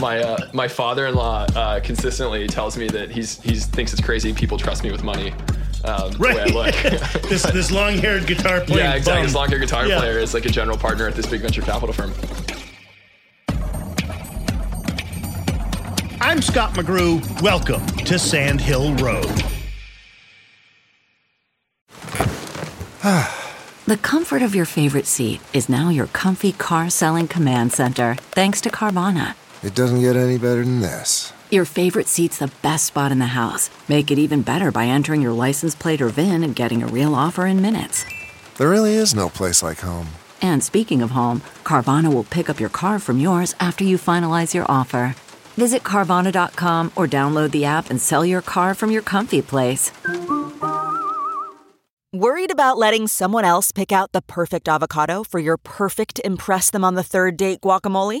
my uh, my father-in-law uh, consistently tells me that he's he's thinks it's crazy people trust me with money. Um, the way I Right. look. this this long haired guitar player. yeah, exactly. His long-haired guitar Yeah. player is like a general partner at this big venture capital firm. I'm Scott McGrew. Welcome to Sand Hill Road. The comfort of your favorite seat is now your comfy car selling command center, thanks to Carvana. It doesn't get any better than this. Your favorite seat's the best spot in the house. Make it even better by entering your license plate or VIN and getting a real offer in minutes. There really is no place like home. And speaking of home, Carvana will pick up your car from yours after you finalize your offer. Visit Carvana.com or download the app and sell your car from your comfy place. Worried about letting someone else pick out the perfect avocado for your perfect Impress Them on the Third Date guacamole?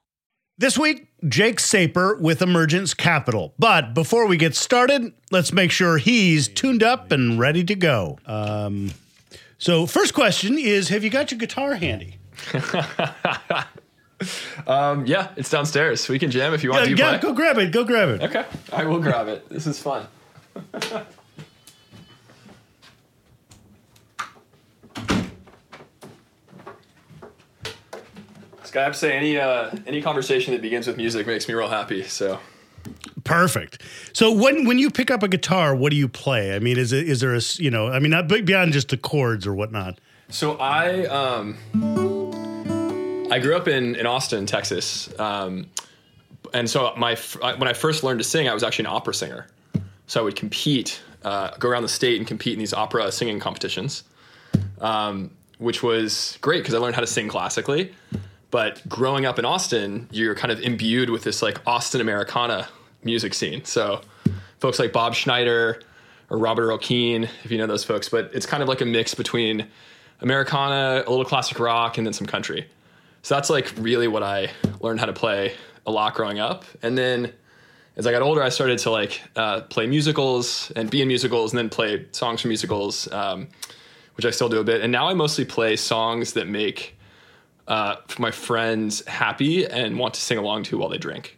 This week, Jake Saper with Emergence Capital. But before we get started, let's make sure he's tuned up and ready to go. Um, so, first question is Have you got your guitar handy? Um, yeah, it's downstairs. We can jam if you want. Yeah, you yeah, play? go grab it. Go grab it. Okay, I will grab it. This is fun. I have to say, any uh, any conversation that begins with music makes me real happy. So, Perfect. So when when you pick up a guitar, what do you play? I mean, is it is there a you know? I mean, not beyond just the chords or whatnot. so I um, I grew up in in Austin, Texas, um, and so my when I first learned to sing, I was actually an opera singer. So I would compete, uh, go around the state and compete in these opera singing competitions, um, which was great because I learned how to sing classically. But growing up in Austin, you're kind of imbued with this like Austin Americana music scene. So folks like Bob Schneider or Robert Earl Keen, if you know those folks. But it's kind of like a mix between Americana, a little classic rock, and then some country. So that's like really what I learned how to play a lot growing up. And then as I got older, I started to like uh, play musicals and be in musicals, and then play songs from musicals, um, which I still do a bit. And now I mostly play songs that make uh, my friends happy and want to sing along to while they drink.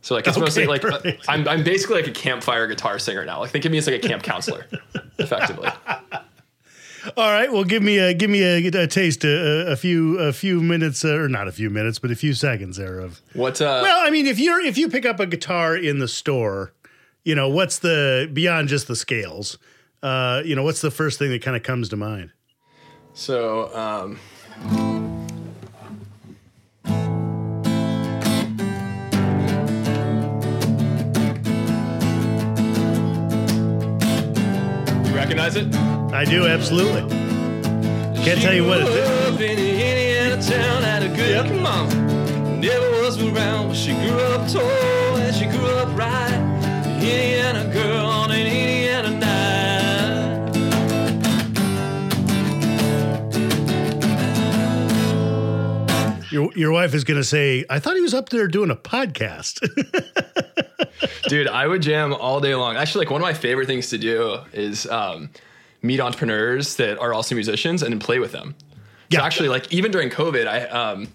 So like it's Okay, mostly like uh, I'm I'm basically like a campfire guitar singer now. Like think of me as like a camp counselor, effectively. All right. Well, give me a give me a, a taste, a, a few a few minutes, uh, or not a few minutes, but a few seconds there of. What? Uh, Well, I mean, if you're if you pick up a guitar in the store, you know what's the beyond just the scales. Uh, you know, what's the first thing that kind of comes to mind? So, um, recognize it? I do absolutely. Can't tell you what it is. Up in Indiana town, had a good mom. Never was around, but she grew up tall and she grew up right. Indiana girl on an Your your wife is going to say, "I thought he was up there doing a podcast." Dude, I would jam all day long. Actually, like one of my favorite things to do is um, meet entrepreneurs that are also musicians and play with them. So Yeah. actually, like even during COVID, I um,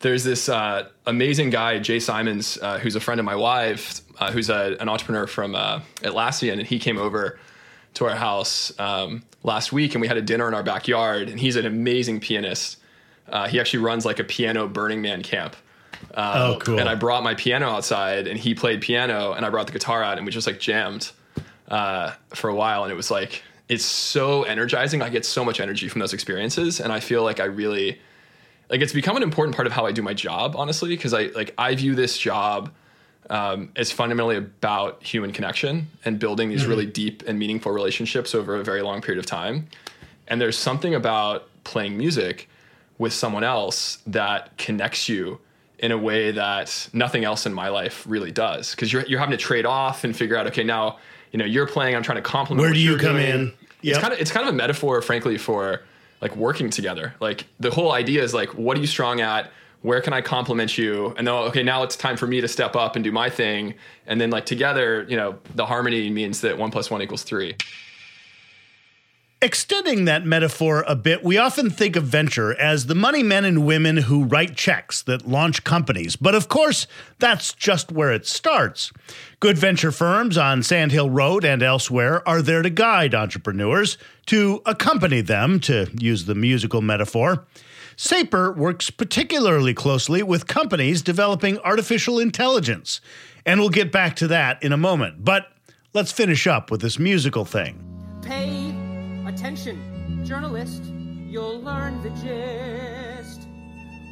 there's this uh, amazing guy, Jay Simons, uh, who's a friend of my wife, uh, who's a, an entrepreneur from uh, Atlassian, and he came over to our house um, last week, and we had a dinner in our backyard. And he's an amazing pianist. Uh, he actually runs like a piano Burning Man camp. oh, cool. And I brought my piano outside, and he played piano, and I brought the guitar out, and we just like jammed uh, for a while, and it was like it's so energizing. I get so much energy from those experiences, and I feel like I really like it's become an important part of how I do my job, honestly, because I like I view this job um, as fundamentally about human connection and building these really deep and meaningful relationships over a very long period of time. And there's something about playing music with someone else that connects you in a way that nothing else in my life really does because you're you're having to trade off and figure out okay now you know you're playing I'm trying to complement Where do you come doing. in? Yep. It's kind of it's kind of a metaphor frankly for like working together like the whole idea is like what are you strong at where can I compliment you and then okay now it's time for me to step up and do my thing and then like together you know the harmony means that one plus one equals three Extending that metaphor a bit, we often think of venture as the money men and women who write checks that launch companies. But of course, that's just where it starts. Good venture firms on Sand Hill Road and elsewhere are there to guide entrepreneurs, to accompany them, to use the musical metaphor. Saper works particularly closely with companies developing artificial intelligence. And we'll get back to that in a moment. But let's finish up with this musical thing. Pay attention, journalist. You'll learn the gist.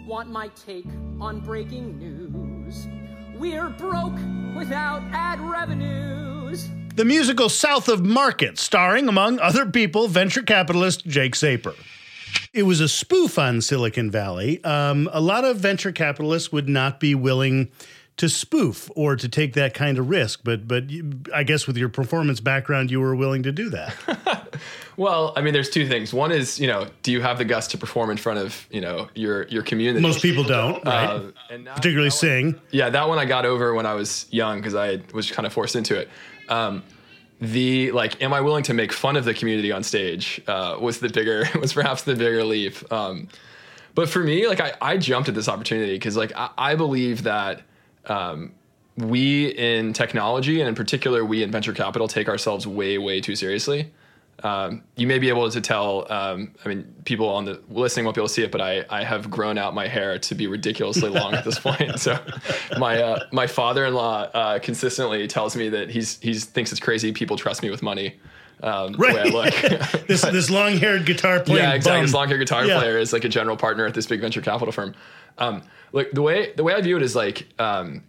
Want my take on breaking news? We're broke without ad revenues. The musical South of Market, starring, among other people, venture capitalist Jake Saper. It was a spoof on Silicon Valley. Um, a lot of venture capitalists would not be willing to spoof or to take that kind of risk, but but you, I guess with your performance background, you were willing to do that. Well, I mean, there's two things. One is, you know, do you have the guts to perform in front of, you know, your your community? Most people don't, right? Uh, and that- Particularly that one- sing. yeah, that one I got over when I was young because I was kind of forced into it. Um, the like, am I willing to make fun of the community on stage? Uh, was the bigger was perhaps the bigger leap. Um, but for me, like, I, I jumped at this opportunity because like I, I believe that um, we in technology and in particular we in venture capital take ourselves way way too seriously. Um, you may be able to tell um, i mean people on the listening won't be able to see it but i, I have grown out my hair to be ridiculously long at this point. So my uh, my father-in-law uh, consistently tells me that he's he's thinks it's crazy. People trust me with money um, the way I Right. look. This this long haired guitar player. Yeah, exactly. bum. His long haired guitar Yeah. player is like a general partner at this big venture capital firm. Um, like the way the way I view it is like um,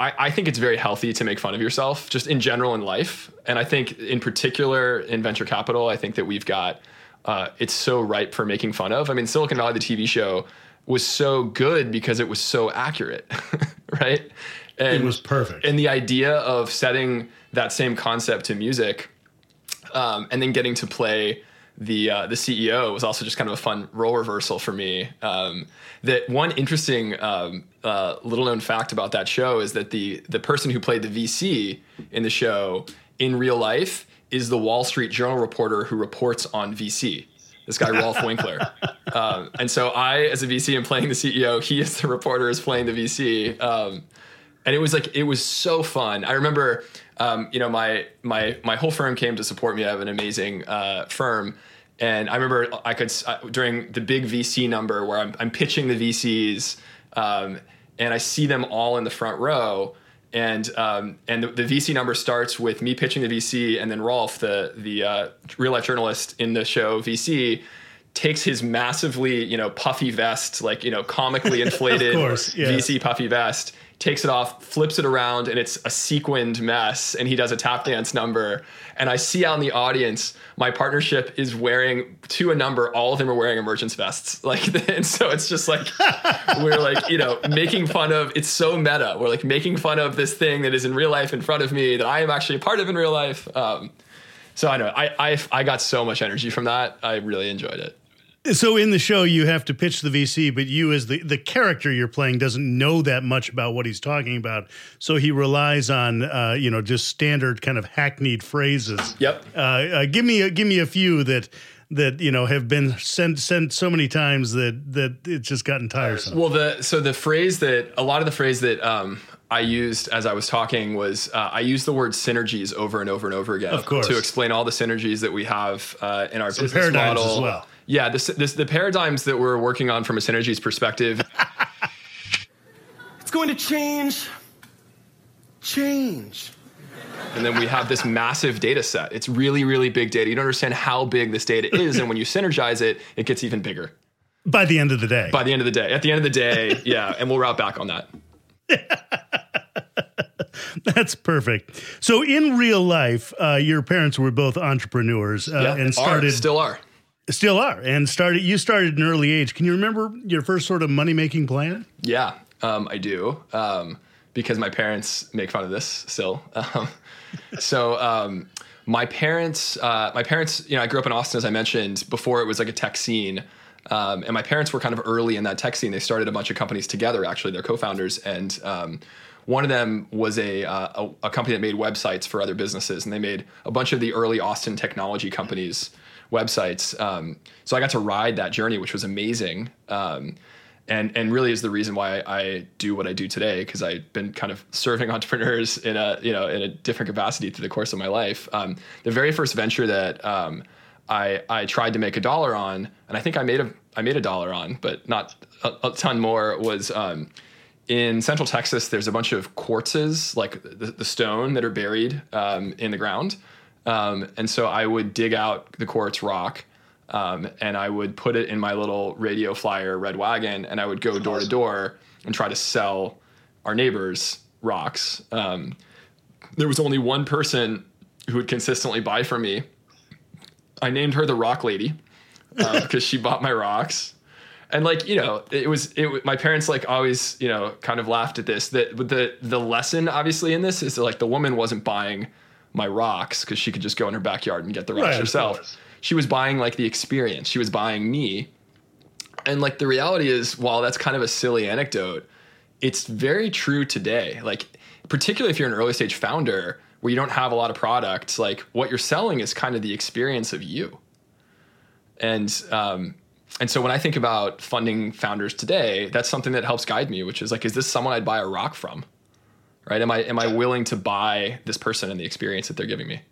I, I think it's very healthy to make fun of yourself, just in general in life, and I think in particular in venture capital, I think that we've got uh, it's so ripe for making fun of. I mean, Silicon Valley, the TV show, was so good because it was so accurate, right? And, It was perfect. And the idea of setting that same concept to music um, and then getting to play the uh, the CEO was also just kind of a fun role reversal for me. Um, that one interesting um, uh, little known fact about that show is that the the person who played the VC in the show in real life is the Wall Street Journal reporter who reports on VC. This guy Rolf Winkler, um, and so I, as a VC, am playing the CEO. He, as the reporter, is playing the VC. Um, and it was like it was so fun. I remember, um, you know, my my my whole firm came to support me. I have an amazing uh, firm, and I remember I could uh, during the big VC number where I'm, I'm pitching the VCs, um, and I see them all in the front row. And um, and the, the VC number starts with me pitching the VC, and then Rolf, the the uh, real life journalist in the show VC, takes his massively you know puffy vest, like you know comically inflated course, yeah. VC puffy vest, takes it off, flips it around, and it's a sequined mess. And he does a tap dance number. And I see out in the audience, my partnership is wearing to a number. All of them are wearing emergence vests. Like, and so it's just like we're like you know making fun of. It's so meta. We're like making fun of this thing that is in real life in front of me that I am actually a part of in real life. Um, so I know I, I I got so much energy from that. I really enjoyed it. So in the show, you have to pitch the VC, but you, as the, the character you're playing, doesn't know that much about what he's talking about. So he relies on, uh, you know, just standard kind of hackneyed phrases. Yep. Uh, uh, give me a, give me a few that that you know have been sent sent so many times that that it's just gotten tiresome. Well, the so the phrase that a lot of the phrase that um, I used as I was talking was uh, I used the word synergies over and over and over again Of course. to explain all the synergies that we have uh, in our Some business model as well. Yeah, this, this, the paradigms that we're working on from a synergies perspective. It's going to change. Change. and then we have this massive data set. It's really, really big data. You don't understand how big this data is, and when you synergize it, it gets even bigger. By the end of the day, By the end of the day, at the end of the day, yeah, and we'll route back on that. that's perfect. So in real life, uh, your parents were both entrepreneurs uh, Yeah, and are, started still are. Still are and started. You started at an early age. Can you remember your first sort of money making plan? Yeah. Um, I do um, because my parents make fun of this still. Um, so um, my parents, uh, my parents, you know, I grew up in Austin as I mentioned before. It was like a tech scene, um, and my parents were kind of early in that tech scene. They started a bunch of companies together. Actually, they're co-founders, and um, one of them was a, uh, a a company that made websites for other businesses, and they made a bunch of the early Austin technology companies websites. Um, so I got to ride that journey, which was amazing. Um, and, and really is the reason why I do what I do today because I've been kind of serving entrepreneurs in a you know in a different capacity through the course of my life. Um, the very first venture that um, I I tried to make a dollar on, and I think I made a I made a dollar on, but not a, a ton more was um, in Central Texas. There's a bunch of quartzes, like the, the stone, that are buried um, in the ground. Um, and so I would dig out the quartz rock um, and I would put it in my little radio flyer red wagon and I would go door to door and try to sell our neighbors rocks. Um, there was only one person who would consistently buy from me. I named her the Rock Lady uh, because she bought my rocks. And like you know, it was it. My parents like always you know kind of laughed at this. That the the lesson obviously in this is that like the woman wasn't buying my rocks because she could just go in her backyard and get the rocks Right, herself. She was buying like the experience. She was buying me. And like the reality is, while that's kind of a silly anecdote, it's very true today. Like, particularly if you're an early stage founder where you don't have a lot of products, like what you're selling is kind of the experience of you. And um, and so when I think about funding founders today, that's something that helps guide me, which is like, is this someone I'd buy a rock from? Right? Am I am I willing to buy this person and the experience that they're giving me?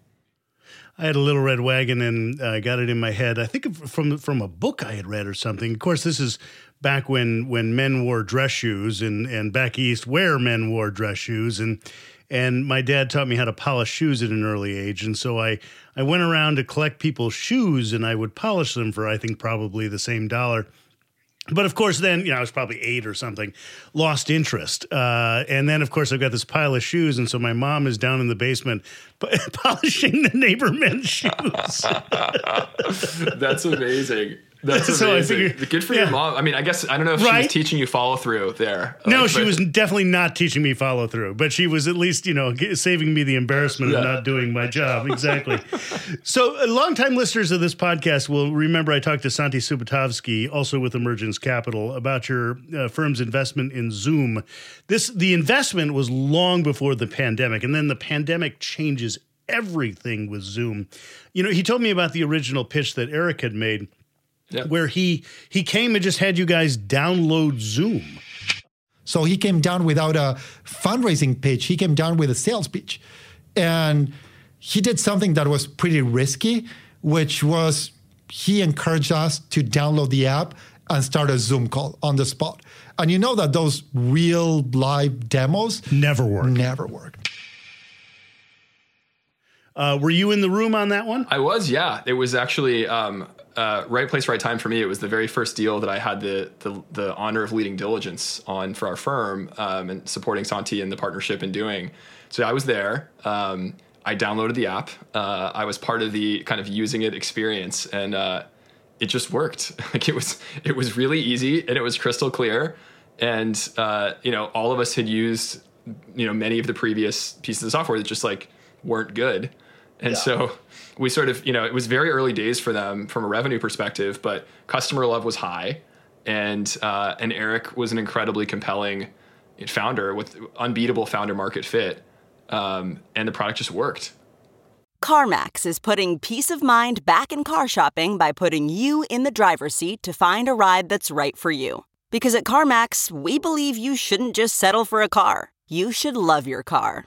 I had a little red wagon and I got it in my head. I think from from a book I had read or something. Of course, this is back when when men wore dress shoes and and back east where men wore dress shoes and and my dad taught me how to polish shoes at an early age and so I I went around to collect people's shoes and I would polish them for I think probably the same dollar. But of course, then you know I was probably eight or something, lost interest, uh, and then of course I've got this pile of shoes, and so my mom is down in the basement polishing the neighbor men's shoes. That's amazing. That's So I amazing. figured- Good for yeah. your mom. I mean, I guess I don't know if she Right? was teaching you follow through there. no, Like, she but- was definitely not teaching me follow through, but she was at least you know g- saving me the embarrassment of not doing my job exactly. so, uh, longtime listeners of this podcast will remember I talked to Santi Subotovsky, also with Emergence Capital, about your uh, firm's investment in Zoom. This the investment was long before the pandemic, and then the pandemic changes everything with Zoom. You know, he told me about the original pitch that Eric had made, Yeah. where he he came and just had you guys download Zoom. So he came down without a fundraising pitch. He came down with a sales pitch. And he did something that was pretty risky, which was he encouraged us to download the app and start a Zoom call on the spot. And you know that those real live demos Never work. never work. Uh, were you in the room on that one? I was, yeah. It was actually um, uh, right place, right time for me. It was the very first deal that I had the the, the honor of leading diligence on for our firm um, and supporting Santi and the partnership in doing. So I was there. Um, I downloaded the app. Uh, I was part of the kind of using it experience, and uh, it just worked. like it was, it was really easy, and it was crystal clear. And uh, you know, all of us had used, you know, many of the previous pieces of software that just like weren't good. And so we sort of, you know, it was very early days for them from a revenue perspective, but customer love was high, and uh, and Eric was an incredibly compelling founder with unbeatable founder market fit, um, and the product just worked. CarMax is putting peace of mind back in car shopping by putting you in the driver's seat to find a ride that's right for you. Because at CarMax, we believe you shouldn't just settle for a car, you should love your car.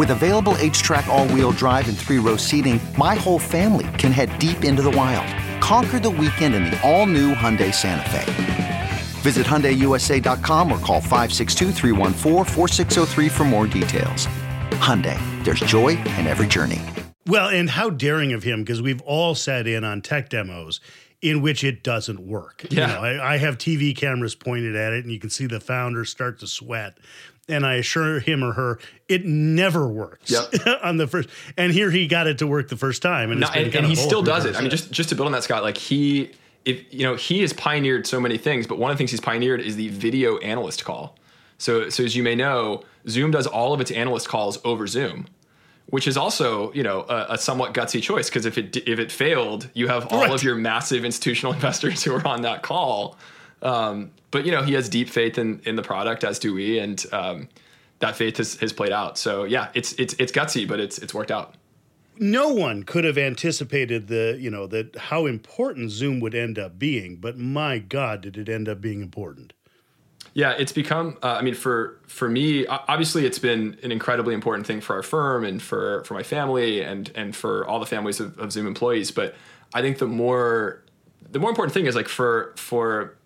With available HTRAC, all wheel drive, and three row seating, my whole family can head deep into the wild. Conquer the weekend in the all new Hyundai Santa Fe. Visit HyundaiUSA.com or call 562-314-4603 for more details. Hyundai, there's joy in every journey. Well, and how daring of him because we've all sat in on tech demos in which it doesn't work. Yeah. You know, I, I have TV cameras pointed at it, and you can see the founder start to sweat. And I assure him or her, it never works Yep. on the first. And here he got it to work the first time, and, No, it's been and, kind and of he still does it. I mean, just just to build on that, Scott, like he, if you know, he has pioneered so many things, but one of the things he's pioneered is the video analyst call. So, so as you may know, Zoom does all of its analyst calls over Zoom, which is also you know a, a somewhat gutsy choice because if it if it failed, you have all Right. of your massive institutional investors who are on that call. Um, but you know, he has deep faith in in the product, as do we, and um, that faith has, has played out. So yeah, it's it's it's gutsy, but it's it's worked out. no one could have anticipated the you know that how important Zoom would end up being, but my God, did it end up being important? Yeah, it's become. Uh, I mean, for for me, obviously, it's been an incredibly important thing for our firm and for for my family and and for all the families of, of Zoom employees. But I think the more the more important thing is like for for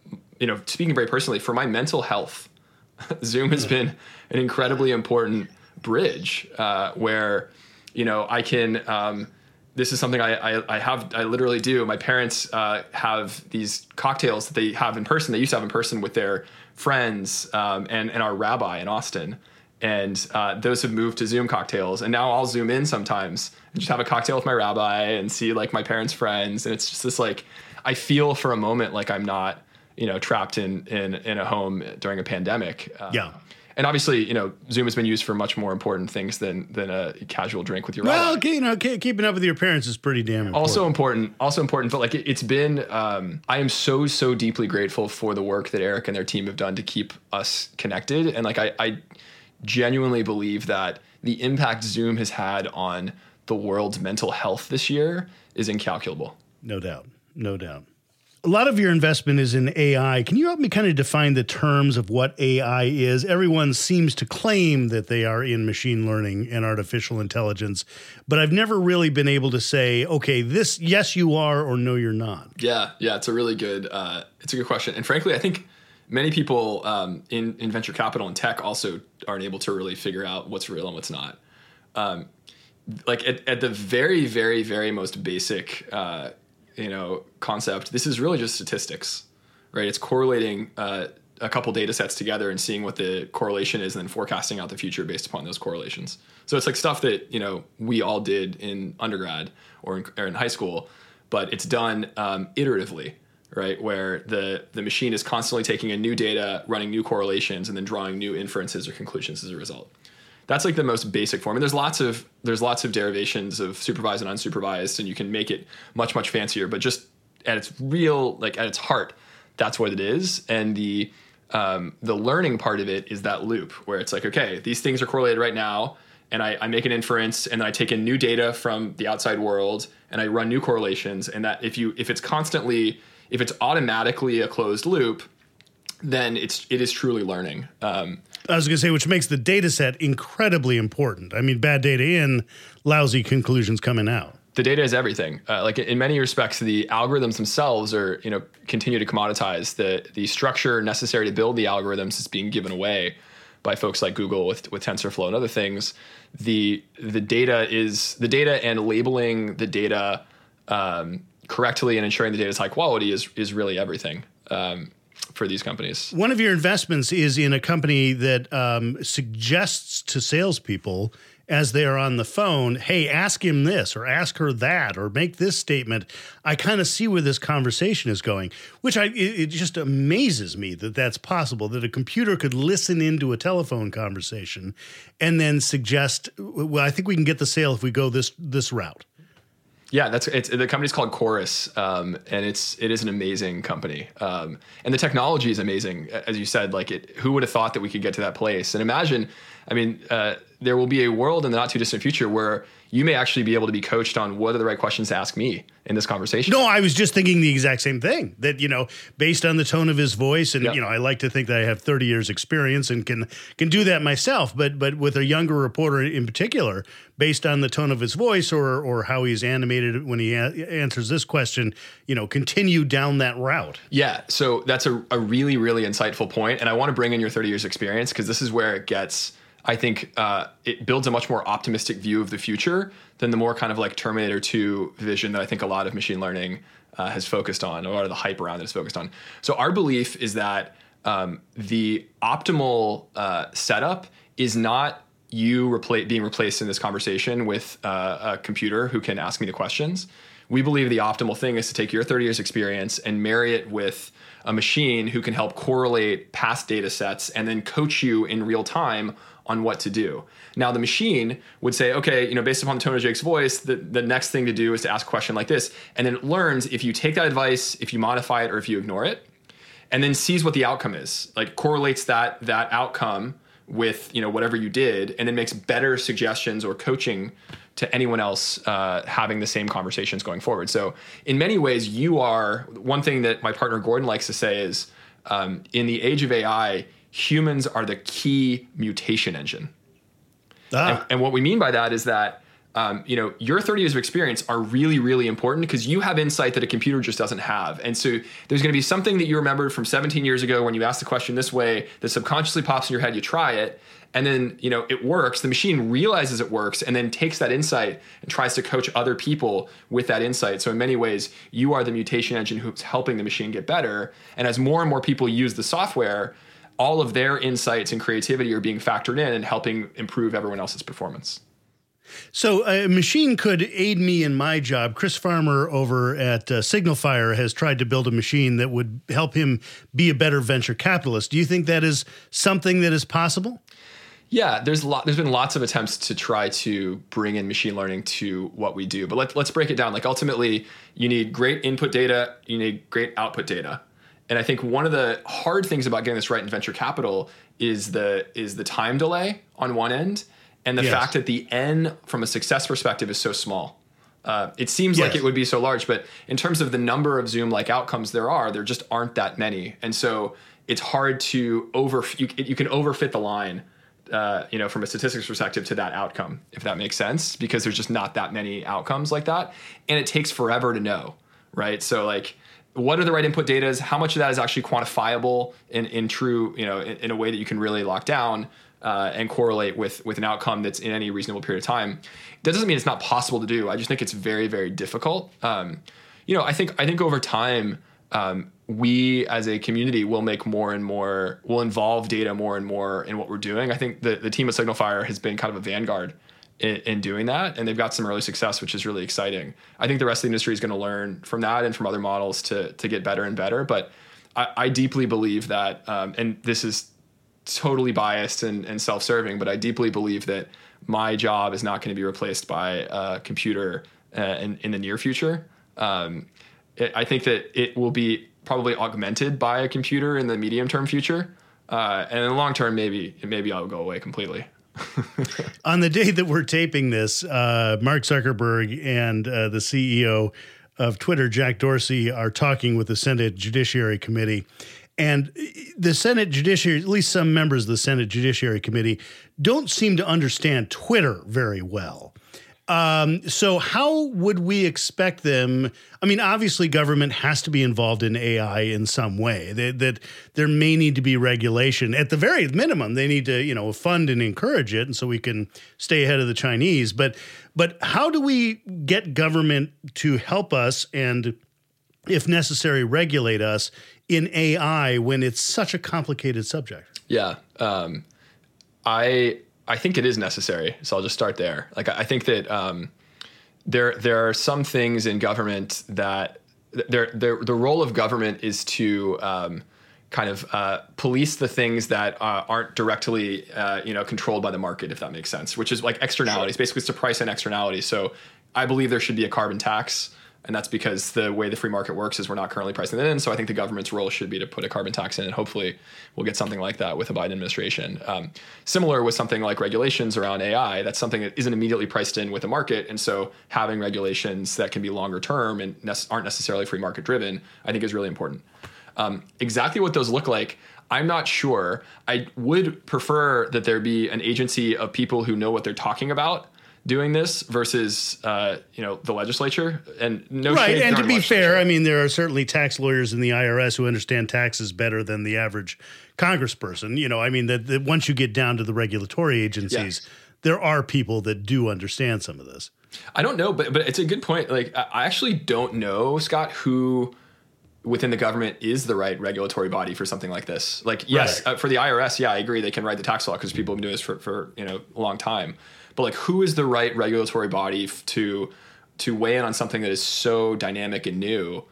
you know speaking very personally for my mental health, Zoom has been an incredibly important bridge uh, where you know I can. Um, this is something I, I, I have I literally do. My parents uh, have these cocktails that they have in person. They used to have in person with their friends um, and and our rabbi in Austin. And uh, those have moved to Zoom cocktails. And now I'll zoom in sometimes and just have a cocktail with my rabbi and see like my parents' friends. And it's just this like I feel for a moment like I'm not you know trapped in in in a home during a pandemic. Uh, Yeah. And obviously, you know, Zoom has been used for much more important things than than a casual drink with your Well, okay, you know, keeping up with your parents is pretty damn important. also important also important but like it, it's been um, i am so so deeply grateful for the work that eric and their team have done to keep us connected and like i, I genuinely believe that the impact zoom has had on the world's mental health this year is incalculable No doubt. No doubt. A lot of your investment is in AI. Can you help me kind of define the terms of what AI is? Everyone seems to claim that they are in machine learning and artificial intelligence, but I've never really been able to say, okay, this, yes, you are, or no, you're not. Yeah, yeah, it's a really good uh, it's a good question, and frankly, I think many people um, in in venture capital and tech also aren't able to really figure out what's real and what's not. Um, like at, at the very, very, very most basic, uh, you know, concept, this is really just statistics, right? It's correlating uh, a couple data sets together and seeing what the correlation is, and then forecasting out the future based upon those correlations. So it's like stuff that you know we all did in undergrad or in, or in high school, but it's done um, iteratively, right? Where the the machine is constantly taking in new data, running new correlations, and then drawing new inferences or conclusions as a result. That's like the most basic form. And there's lots of there's lots of derivations of supervised and unsupervised, and you can make it much much fancier. But just at its real like at its heart, that's what it is. And the um, the learning part of it is that loop where it's like, okay, these things are correlated right now, and I, I make an inference, and then I take in new data from the outside world, and I run new correlations. And that if you if it's constantly if it's automatically a closed loop, then it's it is truly learning. Um, I was going to say, which makes the data set incredibly important. I mean, bad data in, lousy conclusions coming out. the data is everything. Uh, like in many respects, the algorithms themselves are you know continue to commoditize. The the structure necessary to build the algorithms is being given away by folks like Google with with TensorFlow and other things. The the data is the data and labeling the data um, correctly and ensuring the data is high quality is is really everything um, for these companies. One of your investments is in a company that um, suggests to salespeople as they are on the phone, hey, ask him this or ask her that or make this statement. I kind of see where this conversation is going, which I it, it just amazes me that that's possible that a computer could listen into a telephone conversation and then suggest, well, I think we can get the sale if we go this this route. Yeah, that's it's the company's called Chorus, um, and it's it is an amazing company, um, and the technology is amazing. As you said, like it, who would have thought that we could get to that place? And imagine, I mean, uh, there will be a world in the not too distant future where you may actually be able to be coached on what are the right questions to ask me in this conversation. No, I was just thinking the exact same thing. That you know, based on the tone of his voice, and Yep. you know, I like to think that I have thirty years experience and can can do that myself. But but with a younger reporter in particular, based on the tone of his voice or or how he's animated when he a- answers this question, you know, continue down that route. Yeah, so that's a, a really, really insightful point, and I want to bring in your 30 years experience because this is where it gets. I think uh, it builds a much more optimistic view of the future than the more kind of like Terminator 2 vision that I think a lot of machine learning uh, has focused on, a lot of the hype around it is focused on. So our belief is that um, the optimal uh, setup is not you being replaced in this conversation with uh, a computer who can ask me the questions. We believe the optimal thing is to take your 30 years experience and marry it with a machine who can help correlate past data sets and then coach you in real time on what to do. Now the machine would say, okay, you know, based upon the tone of Jake's voice, the, the next thing to do is to ask a question like this. And then it learns if you take that advice, if you modify it, or if you ignore it and then sees what the outcome is like correlates that that outcome with you know whatever you did and then makes better suggestions or coaching to anyone else uh, having the same conversations going forward. So in many ways you are one thing that my partner gordon likes to say is um, in the age of ai humans are the key mutation engine. Ah. and, and what we mean by that is that um, you know your 30 years of experience are really really important because you have insight that a computer just doesn't have. And so there's going to be something that you remembered from 17 years ago when you asked the question this way that subconsciously pops in your head you try it and then you know it works the machine realizes it works and then takes that insight and tries to coach other people with that insight so in many ways you are the mutation engine who's helping the machine get better and as more and more people use the software all of their insights and creativity are being factored in and helping improve everyone else's performance So a machine could aid me in my job. Chris Farmer over at uh, SignalFire has tried to build a machine that would help him be a better venture capitalist. Do you think that is something that is possible? Yeah, there's a lot. There's been lots of attempts to try to bring in machine learning to what we do, but let, let's break it down. Like ultimately, you need great input data, you need great output data, and I think one of the hard things about getting this right in venture capital is the is the time delay on one end, and the Yes. fact that the n from a success perspective is so small. Uh, it seems like it would be so large, but in terms of the number of Zoom like outcomes there are, there just aren't that many, and so it's hard to over you, you can overfit the line uh, you know, from a statistics perspective to that outcome, if that makes sense, because there's just not that many outcomes like that. And it takes forever to know, right? So, like, what are the right input data? How much of that is actually quantifiable in, in true, you know, in, in a way that you can really lock down uh, and correlate with, with an outcome that's in any reasonable period of time? That doesn't mean it's not possible to do. I just think it's very, very difficult. Um, you know, I think, I think over time, um, we as a community will make more and more will involve data more and more in what we're doing. I think the, the team at SignalFire has been kind of a vanguard in, in doing that and they've got some early success which is really exciting. I think the rest of the industry is going to learn from that and from other models to, to get better and better but i, I deeply believe that um, and this is totally biased and, and self-serving but i deeply believe that my job is not going to be replaced by a computer uh, in, in the near future. Um, it, I think that it will be probably augmented by a computer in the medium term future, uh, and in the long term, maybe maybe I'll go away completely. On the day that we're taping this, uh, Mark Zuckerberg and uh, the CEO of Twitter, Jack Dorsey, are talking with the Senate Judiciary Committee. And the Senate Judiciary, at least some members of the Senate Judiciary Committee, don't seem to understand Twitter very well. Um, so how would we expect them? I mean, obviously, government has to be involved in AI in some way. That, that there may need to be regulation. At the very minimum, they need to, you know, fund and encourage it, and so we can stay ahead of the Chinese. But, but how do we get government to help us and, if necessary, regulate us in AI when it's such a complicated subject? Yeah, um, I I think it is necessary. So I'll just start there. Like I think that um, there there are some things in government that there the role of government is to um, kind of uh, police the things that uh, aren't directly uh, you know controlled by the market, if that makes sense. Which is like externalities. Basically, it's to price and externalities. So I believe there should be a carbon tax. And that's because the way the free market works is we're not currently pricing that in. So I think the government's role should be to put a carbon tax in, and hopefully we'll get something like that with the Biden administration. Um, similar with something like regulations around AI, that's something that isn't immediately priced in with the market, and so having regulations that can be longer term and ne- aren't necessarily free market driven, I think is really important. Um, exactly what those look like, I'm not sure. I would prefer that there be an agency of people who know what they're talking about doing this versus uh, you know the legislature and no right. And to be fair, I mean, there are certainly tax lawyers in the IRS who understand taxes better than the average congressperson. You know, I mean, that, that once you get down to the regulatory agencies, Yes. there are people that do understand some of this. I don't know, but but it's a good point. Like I I actually don't know, Scott, who within the government is the right regulatory body for something like this. Like, yes, Right. uh, for the IRS, yeah, I agree they can write the tax law because people have been doing this for, for you know a long time. But like, who is the right regulatory body f- to to weigh in on something that is so dynamic and new?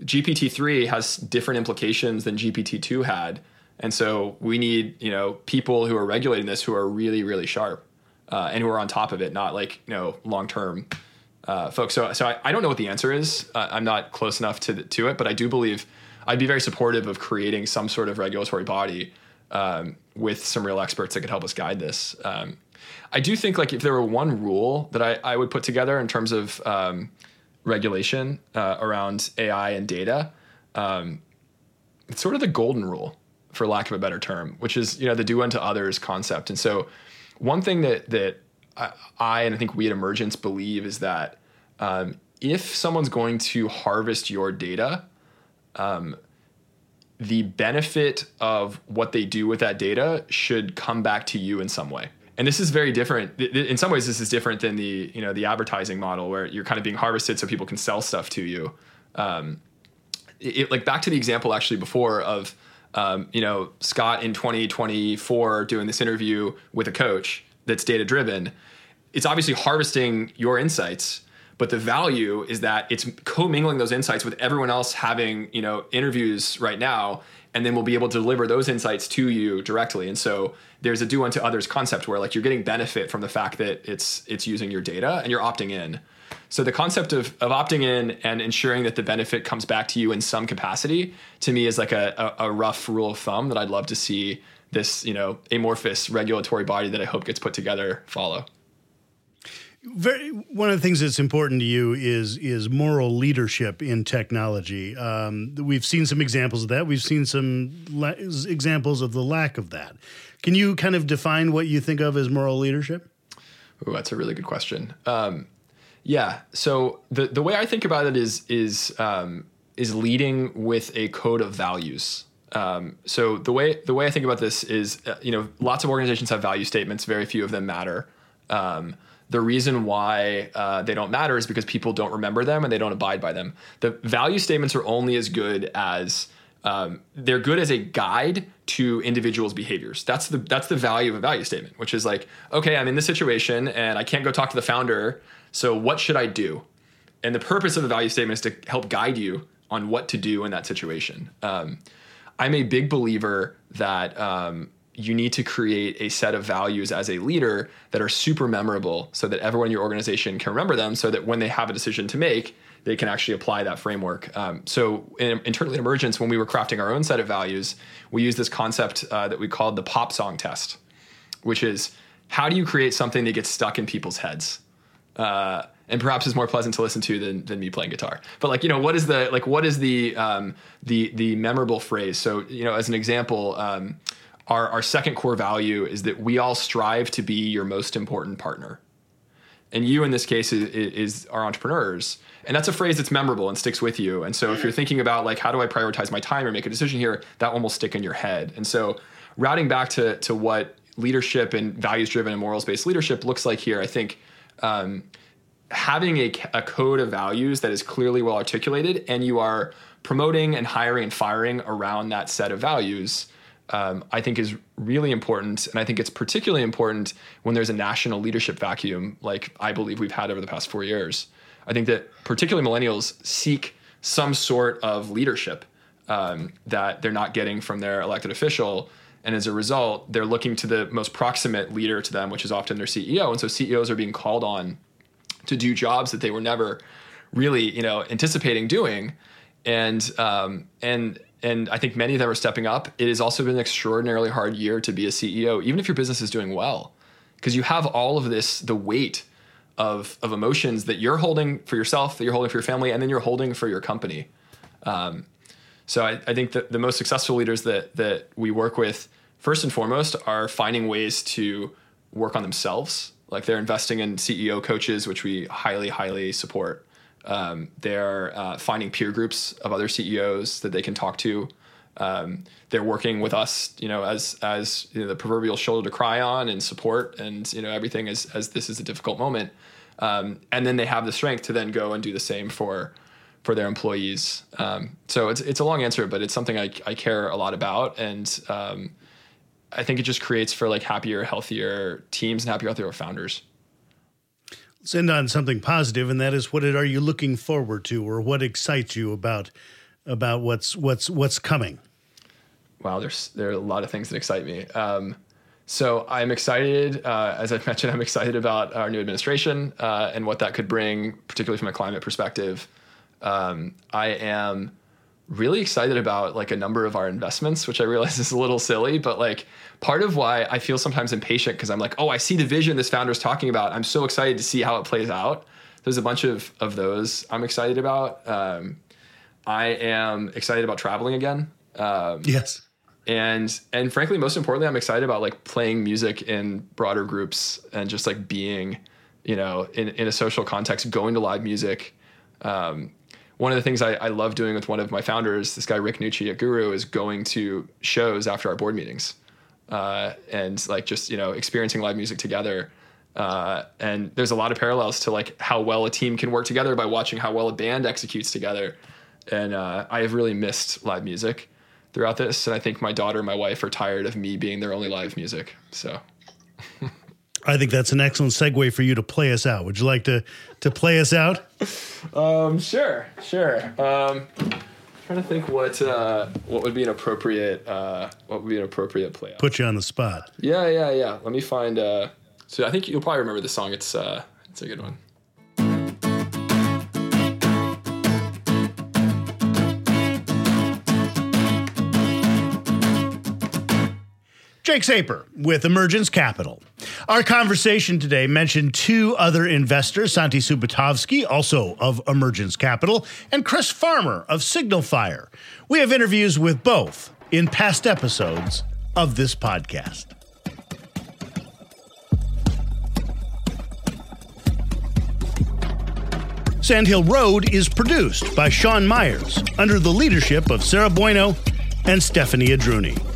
GPT three has different implications than GPT two had, and so we need you know people who are regulating this who are really really sharp uh, and who are on top of it, not like you know long term uh, folks. So, so I, I don't know what the answer is. Uh, I'm not close enough to to it, but I do believe I'd be very supportive of creating some sort of regulatory body um, with some real experts that could help us guide this. Um, I do think like if there were one rule that I, I would put together in terms of um, regulation uh, around AI and data, um, it's sort of the golden rule, for lack of a better term, which is you know the do unto others concept. And so, one thing that that I, I and I think we at Emergence believe is that um, if someone's going to harvest your data, um, the benefit of what they do with that data should come back to you in some way. And this is very different. In some ways, this is different than the you know the advertising model where you're kind of being harvested so people can sell stuff to you. Um, it- like back to the example actually before of um, you know Scott in 2024 doing this interview with a coach that's data driven. It's obviously harvesting your insights, but the value is that it's commingling those insights with everyone else having you know interviews right now, and then we'll be able to deliver those insights to you directly. And so there's a do unto others concept where like you're getting benefit from the fact that it's it's using your data and you're opting in. So the concept of, of opting in and ensuring that the benefit comes back to you in some capacity, to me, is like a, a, a rough rule of thumb that I'd love to see this, you know, amorphous regulatory body that I hope gets put together follow. Very, one of the things that's important to you is is moral leadership in technology. Um, we've seen some examples of that. We've seen some la- examples of the lack of that. Can you kind of define what you think of as moral leadership? Ooh, that's a really good question. Um, yeah. So the the way I think about it is is um, is leading with a code of values. Um, so the way the way I think about this is, uh, you know, lots of organizations have value statements. Very few of them matter. Um, the reason why uh, they don't matter is because people don't remember them and they don't abide by them. The value statements are only as good as um, they're good as a guide to individuals' behaviors. That's the that's the value of a value statement, which is like, okay, I'm in this situation and I can't go talk to the founder. So what should I do? And the purpose of the value statement is to help guide you on what to do in that situation. Um, I'm a big believer that um, you need to create a set of values as a leader that are super memorable so that everyone in your organization can remember them so that when they have a decision to make, they can actually apply that framework. Um, so, in, internally in Emergence, when we were crafting our own set of values, we used this concept uh, that we called the pop song test, which is how do you create something that gets stuck in people's heads? uh, and perhaps is more pleasant to listen to than, than me playing guitar. But like you know, what is the like what is the um, the the memorable phrase? So you know, as an example, um, our our second core value is that we all strive to be your most important partner, and you in this case is, is our entrepreneurs. And that's a phrase that's memorable and sticks with you. And so if you're thinking about like how do I prioritize my time or make a decision here, that one will stick in your head. And so routing back to to what leadership and values driven and morals based leadership looks like here, I think um, having a, a code of values that is clearly well articulated and you are promoting and hiring and firing around that set of values um, i think is really important. And i think it's particularly important when there's a national leadership vacuum like i believe we've had over the past four years. I think that particularly millennials seek some sort of leadership um, that they're not getting from their elected official. And as a result they're looking to the most proximate leader to them which is often their ceo and so ceos are being called on to do jobs that they were never really, you know, anticipating doing. And um, and and I think many of them are stepping up. It has also been an extraordinarily hard year to be a CEO, even if your business is doing well, because you have all of this the weight of of emotions that you're holding for yourself, that you're holding for your family, and then you're holding for your company. Um, so I, I think that the most successful leaders that that we work with, first and foremost, are finding ways to work on themselves. Like they're investing in CEO coaches, which we highly, highly support. Um, they're uh, finding peer groups of other CEOs that they can talk to. Um, they're working with us, you know, as as you know, the proverbial shoulder to cry on and support, and you know everything as as this is a difficult moment. Um, and then they have the strength to then go and do the same for for their employees. Um, so it's it's a long answer, but it's something I, I care a lot about, and um, I think it just creates for like happier, healthier teams and happier, healthier founders. Let's end on something positive, and that is what are you looking forward to, or what excites you about about what's what's what's coming? Wow, there's there are a lot of things that excite me. Um, so I'm excited, uh, as I've mentioned, I'm excited about our new administration uh, and what that could bring, particularly from a climate perspective. Um, I am really excited about like a number of our investments, which I realize is a little silly, but like part of why I feel sometimes impatient because I'm like, oh, I see the vision this founder is talking about. I'm so excited to see how it plays out. There's a bunch of of those I'm excited about. Um, I am excited about traveling again. Um, yes. And and frankly, most importantly, I'm excited about like playing music in broader groups and just like being, you know, in, in a social context, going to live music. Um, one of the things I, I, love doing with one of my founders, this guy Rick Nucci at Guru, is going to shows after our board meetings, uh, and like just you know experiencing live music together. Uh, and there's a lot of parallels to like how well a team can work together by watching how well a band executes together. And uh, I have really missed live music throughout this, and I think my daughter and my wife are tired of me being their only live music. So. I think that's an excellent segue for you to play us out. Would you like to to play us out? Um, sure, sure. Um, trying to think what uh, what would be an appropriate uh, what would be an appropriate play. Out. Put you on the spot. Yeah, yeah, yeah. Let me find. Uh, so I think you'll probably remember the song. It's uh, it's a good one. Jake Saper with Emergence Capital. Our conversation today mentioned two other investors, Santi Subotovsky, also of Emergence Capital, and Chris Farmer of SignalFire. We have interviews with both in past episodes of this podcast. Sandhill Road is produced by Sean Myers under the leadership of Sarah Bueno and Stephanie Adruni.